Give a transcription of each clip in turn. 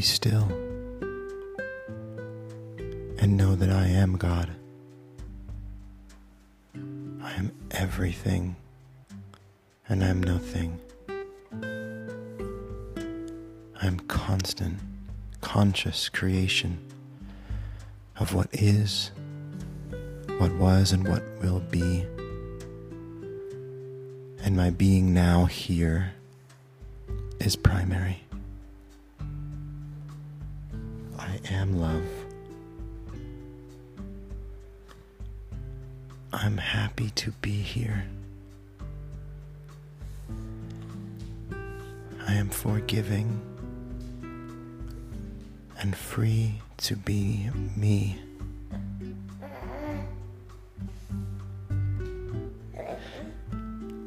be still and know that I am God. I am everything and I am nothing. I am constant, conscious creation of what is, what was, and what will be. And my being now here is primary. I am love. I'm happy to be here. I am forgiving and free to be me.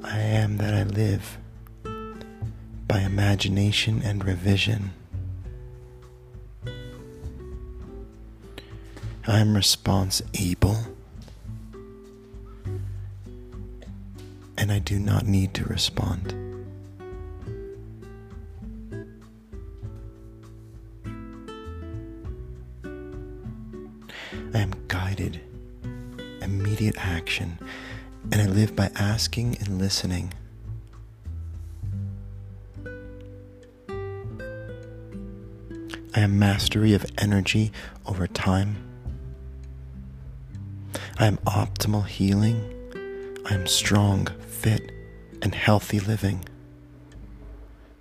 I am that I live by imagination and revision. I am response able. And I do not need to respond. I am guided, immediate action, and I live by asking and listening. I am mastery of energy over time. I am optimal healing. I am strong, fit, and healthy living.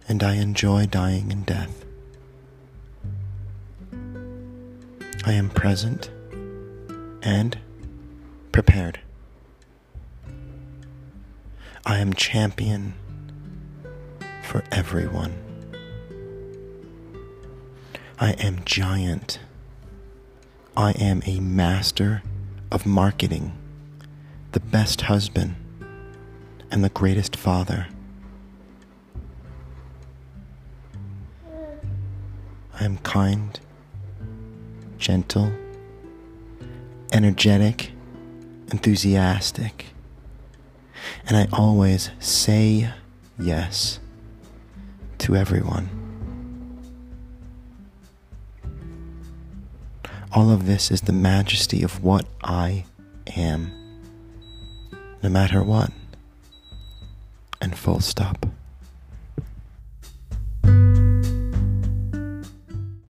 And I enjoy dying and death. I am present and prepared. I am champion for everyone. I am giant. I am a master of marketing, the best husband, and the greatest father. I am kind, gentle, energetic, enthusiastic, and I always say yes to everyone. All of this is the majesty of what I am, no matter what, and full stop.